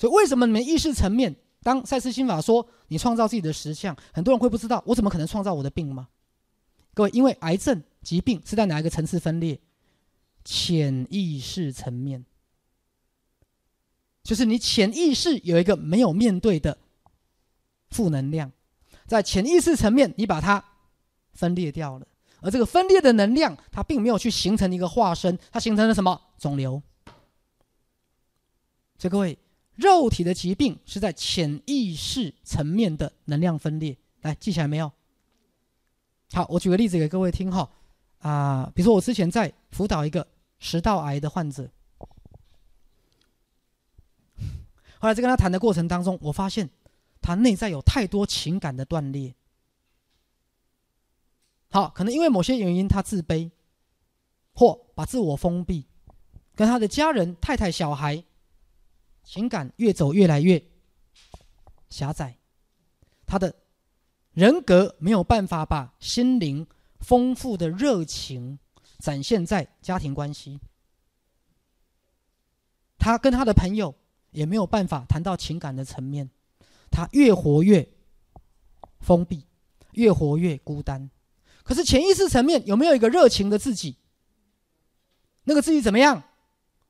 所以为什么你们意识层面，当赛斯心法说你创造自己的实相，很多人会不知道，我怎么可能创造我的病吗？各位，因为癌症疾病是在哪一个层次分裂？潜意识层面，就是你潜意识有一个没有面对的负能量，在潜意识层面，你把它分裂掉了，而这个分裂的能量，它并没有去形成一个化身，它形成了什么肿瘤？所以各位，肉体的疾病是在潜意识层面的能量分裂，来记起来没有？好，我举个例子给各位听哈。啊，比如说我之前在辅导一个食道癌的患者，后来在跟他谈的过程当中，我发现他内在有太多情感的断裂。好，可能因为某些原因他自卑，或把自我封闭，跟他的家人、太太、小孩情感越走越来越狭窄，他的人格没有办法把心灵。丰富的热情展现在家庭关系，他跟他的朋友也没有办法谈到情感的层面，他越活越封闭，越活越孤单。可是潜意识层面有没有一个热情的自己？那个自己怎么样？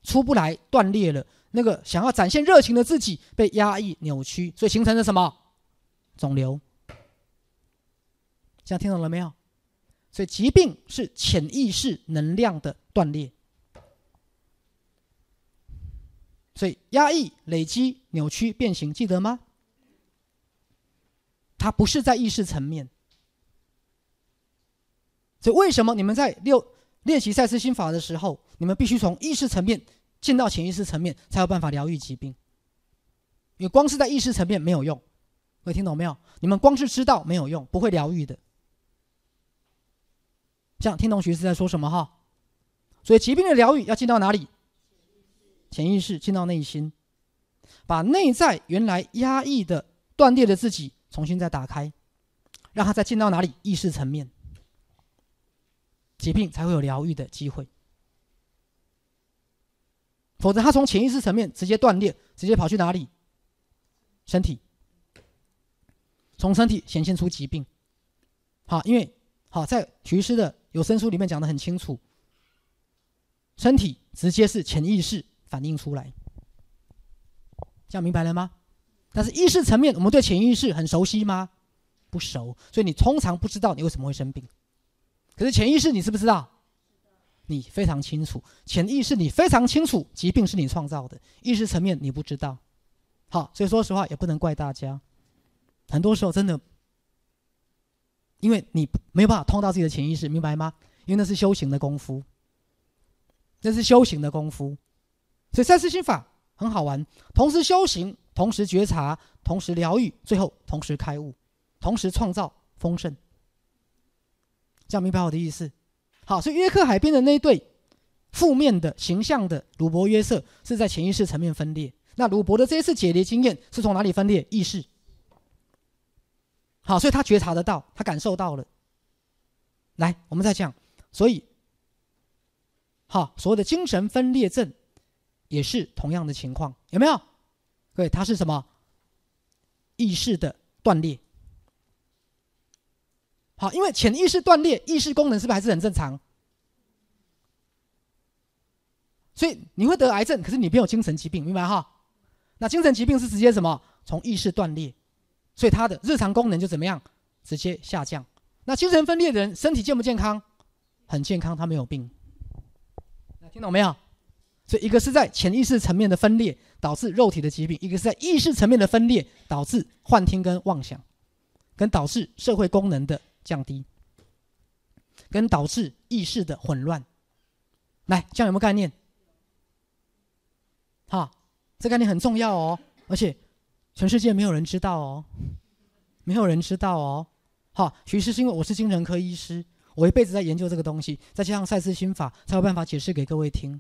出不来，断裂了。那个想要展现热情的自己被压抑、扭曲，所以形成了什么？肿瘤。这样听懂了没有？所以，疾病是潜意识能量的断裂。所以，压抑、累积、扭曲、变形，记得吗？它不是在意识层面。所以，为什么你们在六练习赛斯心法的时候，你们必须从意识层面进到潜意识层面，才有办法疗愈疾病？因为光是在意识层面没有用。各位听懂没有？你们光是知道没有用，不会疗愈的。这样，听懂徐师在说什么哈？所以疾病的疗愈要进到哪里？潜意识进到内心，把内在原来压抑的、断裂的自己重新再打开，让它再进到哪里？意识层面，疾病才会有疗愈的机会。否则，他从潜意识层面直接断裂，直接跑去哪里？身体，从身体显现出疾病。好，因为好在徐师的。有声书里面讲的很清楚，身体直接是潜意识反映出来，这样明白了吗？但是意识层面，我们对潜意识很熟悉吗？不熟，所以你通常不知道你为什么会生病。可是潜意识你知不知道？你非常清楚，潜意识你非常清楚，疾病是你创造的，意识层面你不知道。好，所以说实话也不能怪大家，很多时候真的。因为你没有办法通到自己的潜意识，明白吗？因为那是修行的功夫，那是修行的功夫。所以三思心法很好玩，同时修行，同时觉察，同时疗愈，最后同时开悟，同时创造丰盛。这样明白我的意思？好，所以约克海边的那一对负面的形象的鲁伯约瑟是在潜意识层面分裂。那鲁伯的这一次解离经验是从哪里分裂？意识。好，所以他觉察得到，他感受到了。来，我们再讲，所以，好，所谓的精神分裂症，也是同样的情况，有没有？各位，它是什么？意识的断裂。好，因为潜意识断裂，意识功能是不是还是很正常？所以你会得癌症，可是你没有精神疾病，明白哈？那精神疾病是直接什么？从意识断裂。所以他的日常功能就怎么样，直接下降。那精神分裂的人身体健不健康？很健康，他没有病。那听懂没有？所以一个是在潜意识层面的分裂导致肉体的疾病，一个是在意识层面的分裂导致幻听跟妄想，跟导致社会功能的降低，跟导致意识的混乱。来，这样有没有概念？好，这概念很重要哦，而且。全世界没有人知道哦，没有人知道哦。好，徐师是因为我是精神科医师，我一辈子在研究这个东西，再加上赛斯心法，才有办法解释给各位听。